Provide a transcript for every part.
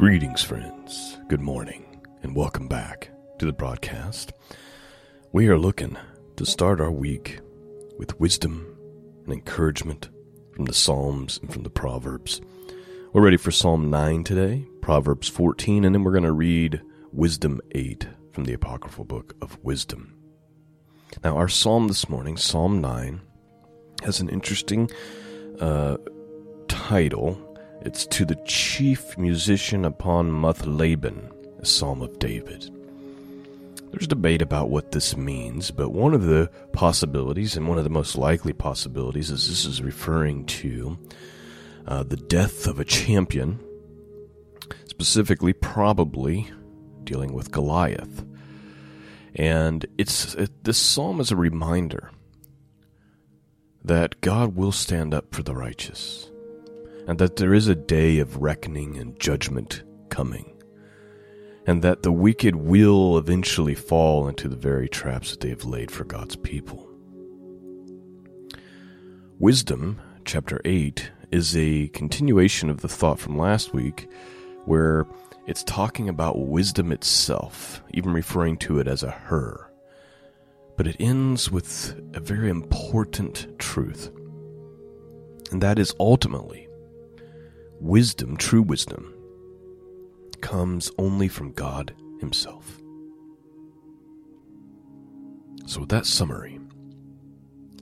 Greetings, friends. Good morning, and welcome back to the broadcast. We are looking to start our week with wisdom and encouragement from the Psalms and from the Proverbs. We're ready for Psalm 9 today, Proverbs 14, and then we're going to read Wisdom 8 from the Apocryphal Book of Wisdom. Now, our psalm this morning, Psalm 9, has an interesting uh, title it's to the chief musician upon Muthlabben, a psalm of David. There's debate about what this means, but one of the possibilities, and one of the most likely possibilities, is this is referring to uh, the death of a champion, specifically, probably dealing with Goliath. And it's it, this psalm is a reminder that God will stand up for the righteous and that there is a day of reckoning and judgment coming, and that the wicked will eventually fall into the very traps that they have laid for God's people. Wisdom, chapter 8, is a continuation of the thought from last week, where it's talking about wisdom itself, even referring to it as a her. But it ends with a very important truth, and that is ultimately wisdom, true wisdom, comes only from God Himself. So, with that summary,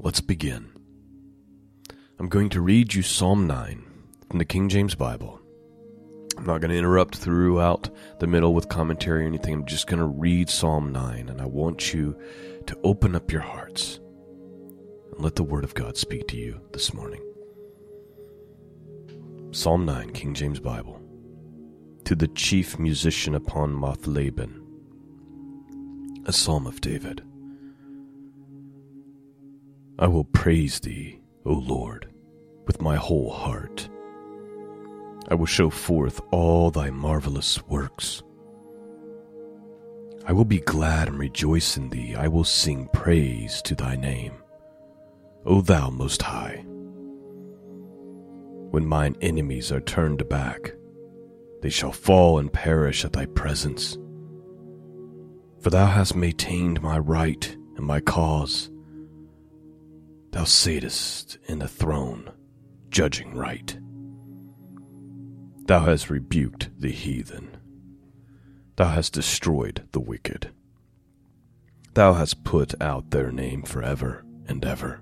let's begin. I'm going to read you Psalm 9 from the King James Bible. I'm not going to interrupt throughout the middle with commentary or anything. I'm just going to read Psalm 9, and I want you to open up your hearts and let the Word of God speak to you this morning. Psalm 9, King James Bible. To the chief musician upon Muthlabben, a psalm of David. I will praise thee, O Lord, with my whole heart. I will show forth all thy marvelous works. I will be glad and rejoice in thee. I will sing praise to thy name, O thou most high when mine enemies are turned back. They shall fall and perish at thy presence. For thou hast maintained my right and my cause. Thou satest in the throne, judging right. Thou hast rebuked the heathen. Thou hast destroyed the wicked. Thou hast put out their name forever and ever.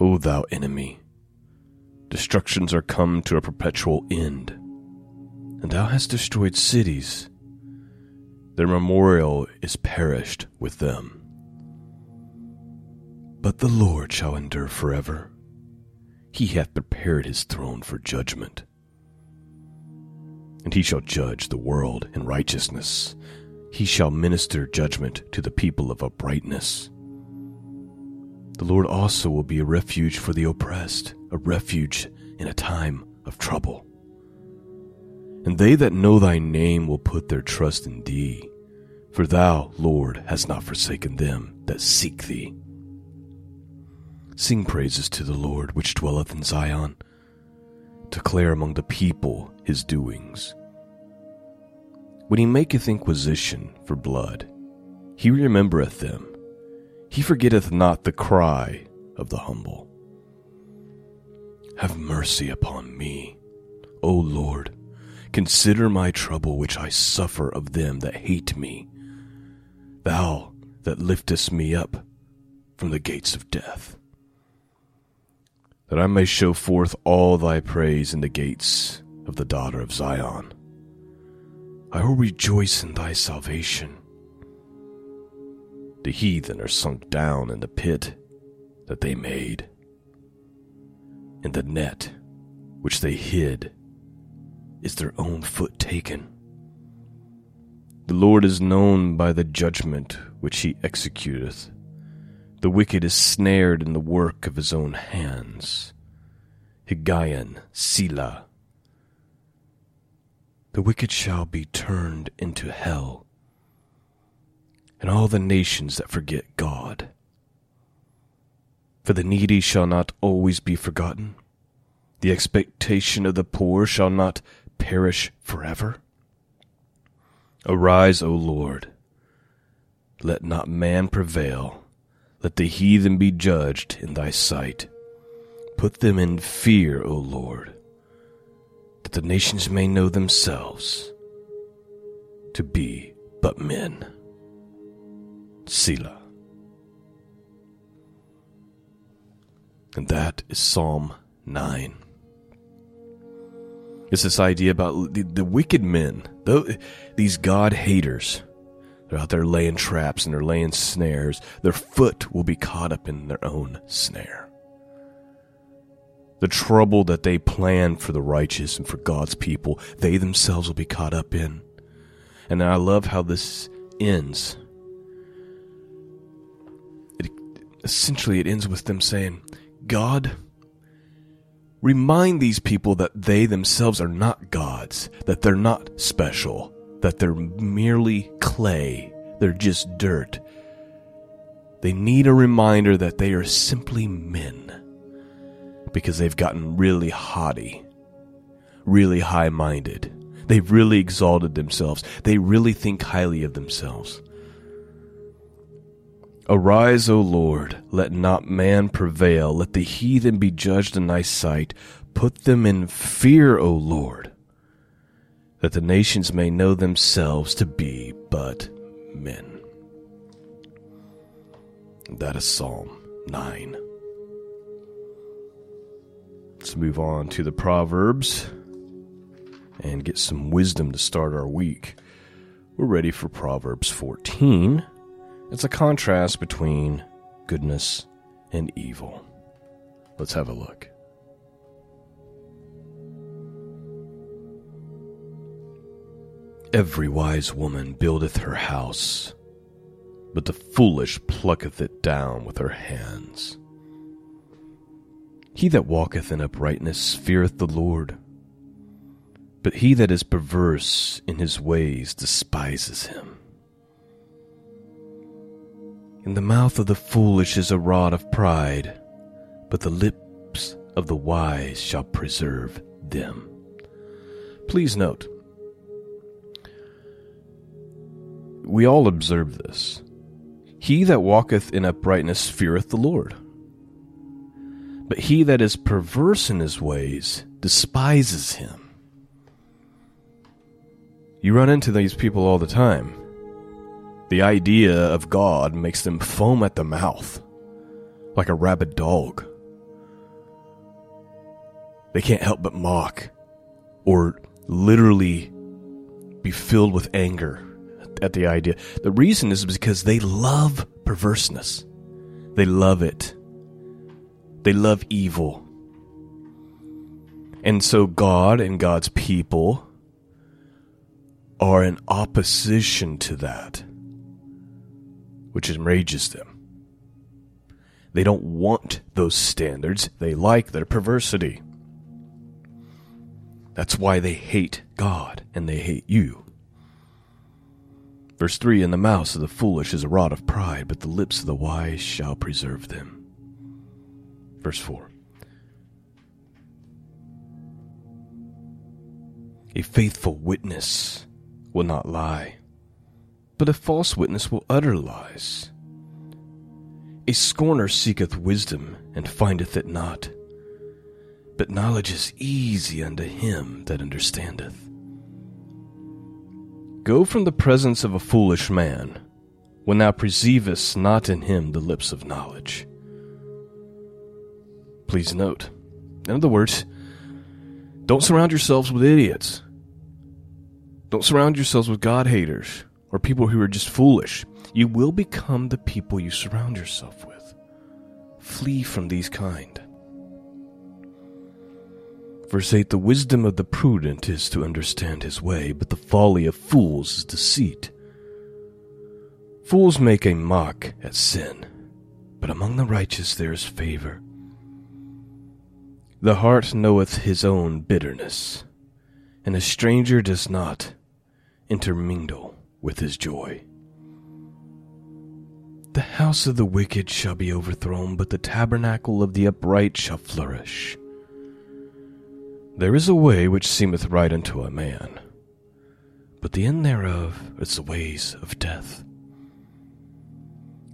O thou enemy, Destructions are come to a perpetual end, and thou hast destroyed cities. Their memorial is perished with them. But the Lord shall endure forever. He hath prepared his throne for judgment. And he shall judge the world in righteousness. He shall minister judgment to the people of uprightness. The Lord also will be a refuge for the oppressed, a refuge in a time of trouble. And they that know thy name will put their trust in thee, for thou, Lord, hast not forsaken them that seek thee. Sing praises to the Lord which dwelleth in Zion. Declare among the people his doings. When he maketh inquisition for blood, he remembereth them he forgetteth not the cry of the humble. Have mercy upon me, O Lord. Consider my trouble which I suffer of them that hate me. Thou that liftest me up from the gates of death. That I may show forth all thy praise in the gates of the daughter of Zion. I will rejoice in thy salvation. The heathen are sunk down in the pit that they made. In the net which they hid is their own foot taken. The Lord is known by the judgment which he executeth. The wicked is snared in the work of his own hands. Higgaion, Selah. The wicked shall be turned into hell and all the nations that forget God. For the needy shall not always be forgotten, the expectation of the poor shall not perish forever? Arise, O Lord. Let not man prevail. Let the heathen be judged in thy sight. Put them in fear, O Lord, that the nations may know themselves to be but men. Selah. And that is Psalm 9. It's this idea about the, the wicked men, these God haters. They're out there laying traps and they're laying snares. Their foot will be caught up in their own snare. The trouble that they plan for the righteous and for God's people, they themselves will be caught up in. And I love how this ends. Essentially, it ends with them saying, God, remind these people that they themselves are not gods, that they're not special, that they're merely clay, they're just dirt. They need a reminder that they are simply men because they've gotten really haughty, really high minded. They've really exalted themselves. They really think highly of themselves. Arise, O Lord, let not man prevail, let the heathen be judged in thy sight. Put them in fear, O Lord, that the nations may know themselves to be but men. That is Psalm 9. Let's move on to the Proverbs and get some wisdom to start our week. We're ready for Proverbs 14. It's a contrast between goodness and evil. Let's have a look. Every wise woman buildeth her house, but the foolish plucketh it down with her hands. He that walketh in uprightness feareth the Lord, but he that is perverse in his ways despises him. In the mouth of the foolish is a rod of pride, but the lips of the wise shall preserve them. Please note, we all observe this. He that walketh in uprightness feareth the Lord. But he that is perverse in his ways despises him. You run into these people all the time. The idea of God makes them foam at the mouth, like a rabid dog. They can't help but mock, or literally be filled with anger at the idea. The reason is because they love perverseness. They love it. They love evil. And so God and God's people are in opposition to that which enrages them. They don't want those standards, they like their perversity. That's why they hate God and they hate you. Verse 3 In the mouth of the foolish is a rod of pride, but the lips of the wise shall preserve them. Verse 4 A faithful witness will not lie but a false witness will utter lies. A scorner seeketh wisdom, and findeth it not. But knowledge is easy unto him that understandeth. Go from the presence of a foolish man, when thou perceivest not in him the lips of knowledge. Please note, in other words, don't surround yourselves with idiots. Don't surround yourselves with God haters or people who are just foolish. You will become the people you surround yourself with. Flee from these kind. Verse 8 The wisdom of the prudent is to understand his way, but the folly of fools is deceit. Fools make a mock at sin, but among the righteous there is favor. The heart knoweth his own bitterness, and a stranger does not intermingle with his joy. The house of the wicked shall be overthrown, but the tabernacle of the upright shall flourish. There is a way which seemeth right unto a man, but the end thereof is the ways of death.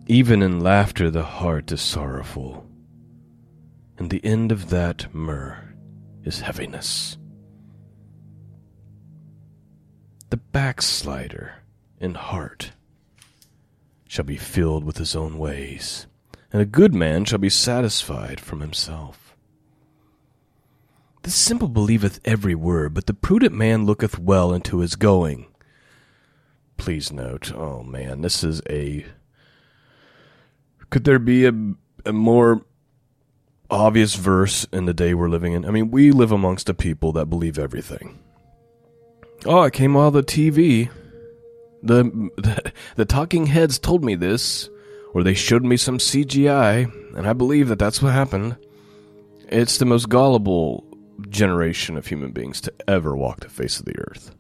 Even in laughter the heart is sorrowful, and the end of that myrrh is heaviness. The backslider in heart shall be filled with his own ways, and a good man shall be satisfied from himself. The simple believeth every word, but the prudent man looketh well into his going. Please note, oh man, this is a. Could there be a, a more obvious verse in the day we're living in? I mean, we live amongst a people that believe everything. Oh, it came of the TV. The, the the talking heads told me this, or they showed me some CGI, and I believe that that's what happened. It's the most gullible generation of human beings to ever walk the face of the earth.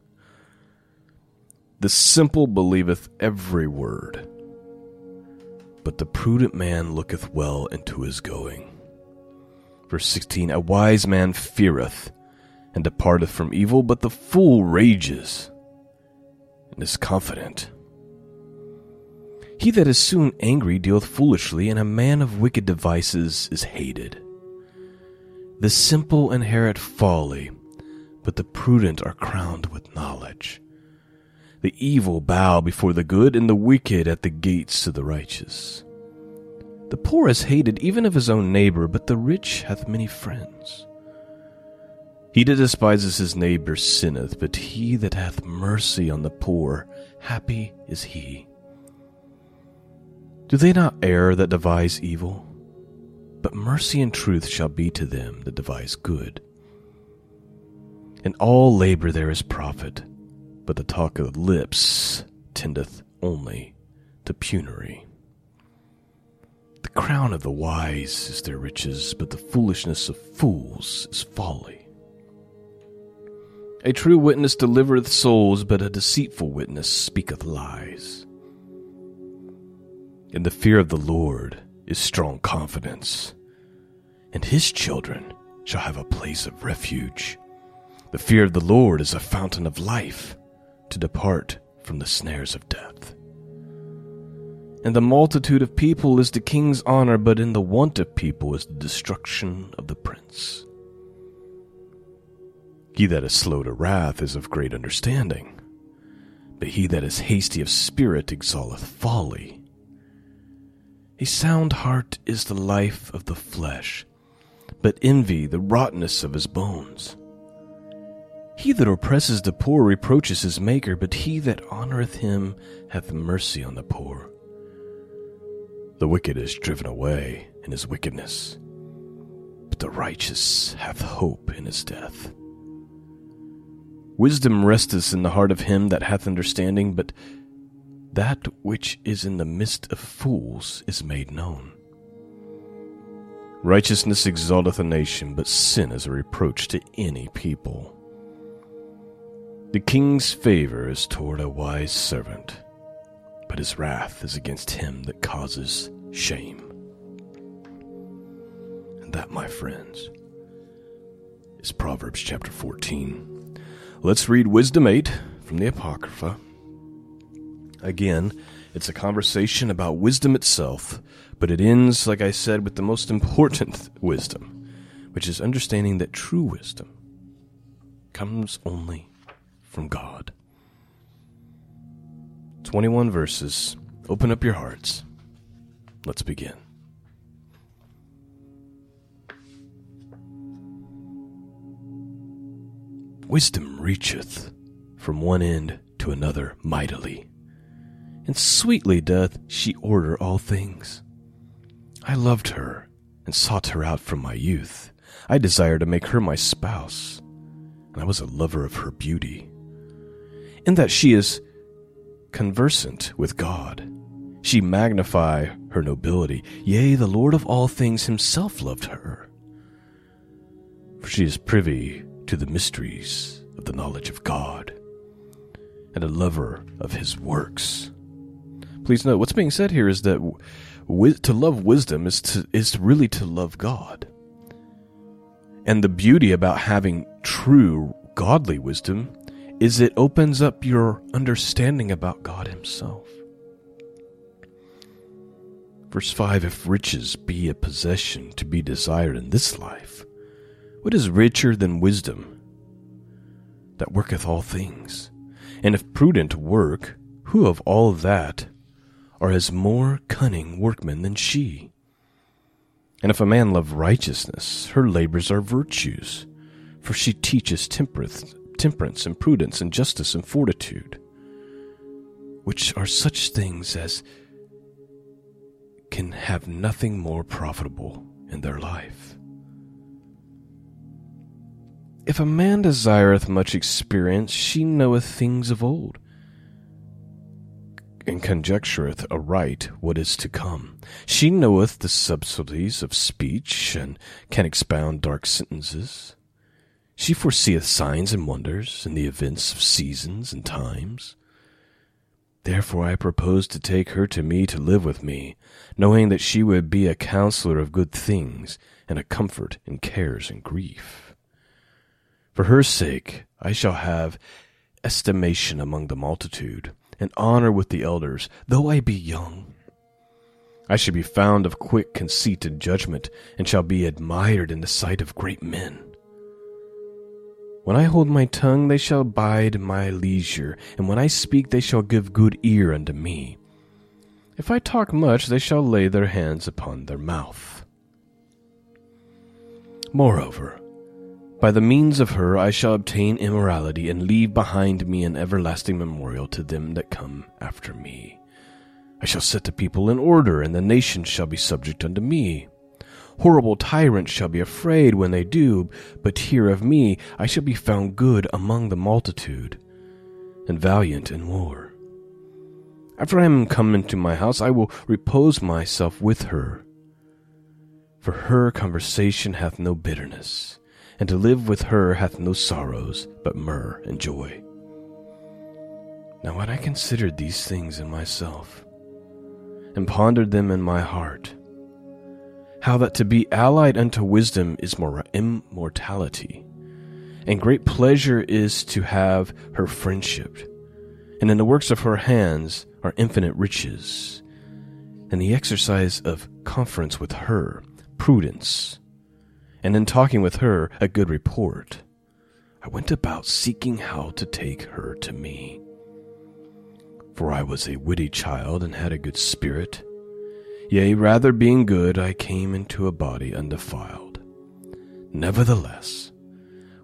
The simple believeth every word, but the prudent man looketh well into his going. Verse 16 A wise man feareth and departeth from evil, but the fool rages and is confident. He that is soon angry dealeth foolishly, and a man of wicked devices is hated. The simple inherit folly, but the prudent are crowned with knowledge. The evil bow before the good, and the wicked at the gates of the righteous. The poor is hated even of his own neighbor, but the rich hath many friends. He that despises his neighbor sinneth, but he that hath mercy on the poor, happy is he. Do they not err that devise evil? But mercy and truth shall be to them that devise good. In all labor there is profit, but the talk of the lips tendeth only to penury. The crown of the wise is their riches, but the foolishness of fools is folly. A true witness delivereth souls, but a deceitful witness speaketh lies. In the fear of the Lord is strong confidence, and his children shall have a place of refuge. The fear of the Lord is a fountain of life to depart from the snares of death. And the multitude of people is the king's honor, but in the want of people is the destruction of the prince. He that is slow to wrath is of great understanding, but he that is hasty of spirit exalteth folly. A sound heart is the life of the flesh, but envy the rottenness of his bones. He that oppresses the poor reproaches his Maker, but he that honoureth him hath mercy on the poor. The wicked is driven away in his wickedness, but the righteous hath hope in his death. Wisdom resteth in the heart of him that hath understanding, but that which is in the midst of fools is made known. Righteousness exalteth a nation, but sin is a reproach to any people. The king's favor is toward a wise servant, but his wrath is against him that causes shame. And that, my friends, is Proverbs chapter 14. Let's read Wisdom 8 from the Apocrypha. Again, it's a conversation about wisdom itself, but it ends, like I said, with the most important wisdom, which is understanding that true wisdom comes only from God. 21 verses. Open up your hearts. Let's begin. Wisdom reacheth from one end to another mightily, and sweetly doth she order all things. I loved her and sought her out from my youth. I desired to make her my spouse, and I was a lover of her beauty. In that she is conversant with God, she magnify her nobility. Yea, the Lord of all things himself loved her. For she is privy to the mysteries of the knowledge of God and a lover of his works. Please note what's being said here is that to love wisdom is to is really to love God. And the beauty about having true godly wisdom is it opens up your understanding about God Himself. Verse 5 If riches be a possession to be desired in this life, what is richer than wisdom that worketh all things? And if prudent work, who of all that are as more cunning workmen than she? And if a man love righteousness, her labors are virtues, for she teaches temperance, temperance and prudence and justice and fortitude, which are such things as can have nothing more profitable in their life. If a man desireth much experience, she knoweth things of old, and conjectureth aright what is to come. She knoweth the subtleties of speech, and can expound dark sentences. She foreseeth signs and wonders, and the events of seasons and times. Therefore I propose to take her to me to live with me, knowing that she would be a counselor of good things, and a comfort in cares and grief. For her sake I shall have estimation among the multitude, and honor with the elders, though I be young. I shall be found of quick conceit and judgment, and shall be admired in the sight of great men. When I hold my tongue, they shall bide my leisure, and when I speak, they shall give good ear unto me. If I talk much, they shall lay their hands upon their mouth. Moreover, by the means of her I shall obtain immorality, and leave behind me an everlasting memorial to them that come after me. I shall set the people in order, and the nations shall be subject unto me. Horrible tyrants shall be afraid when they do, but hear of me, I shall be found good among the multitude, and valiant in war. After I am come into my house, I will repose myself with her. For her conversation hath no bitterness, and to live with her hath no sorrows, but myrrh and joy. Now when I considered these things in myself, and pondered them in my heart, how that to be allied unto wisdom is more immortality, and great pleasure is to have her friendship, and in the works of her hands are infinite riches, and the exercise of conference with her, prudence, and in talking with her, a good report. I went about seeking how to take her to me. For I was a witty child and had a good spirit Yea, rather being good, I came into a body undefiled. Nevertheless,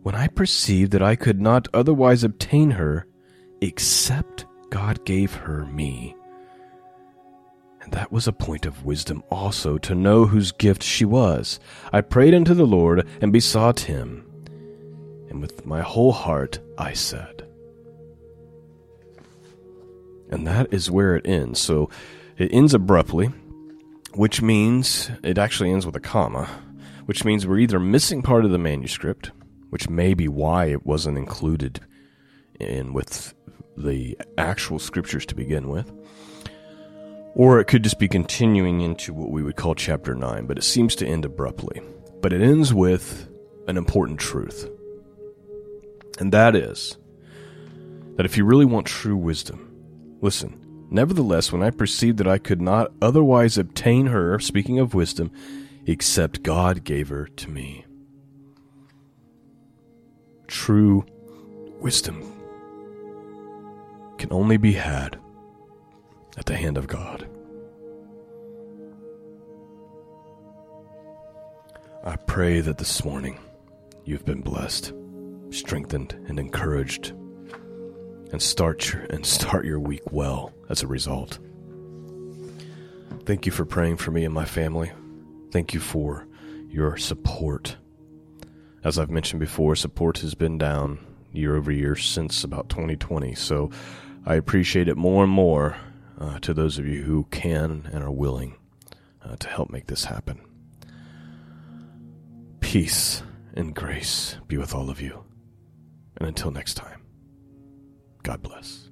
when I perceived that I could not otherwise obtain her, except God gave her me, and that was a point of wisdom also to know whose gift she was, I prayed unto the Lord and besought him, and with my whole heart I said. And that is where it ends. So it ends abruptly which means it actually ends with a comma, which means we're either missing part of the manuscript, which may be why it wasn't included in with the actual scriptures to begin with, or it could just be continuing into what we would call chapter 9, but it seems to end abruptly. But it ends with an important truth. And that is that if you really want true wisdom, listen, Nevertheless, when I perceived that I could not otherwise obtain her, speaking of wisdom, except God gave her to me. True wisdom can only be had at the hand of God. I pray that this morning you've been blessed, strengthened, and encouraged and start your, and start your week well as a result. Thank you for praying for me and my family. Thank you for your support. As I've mentioned before, support has been down year over year since about 2020. So I appreciate it more and more uh, to those of you who can and are willing uh, to help make this happen. Peace and grace be with all of you. And until next time. God bless.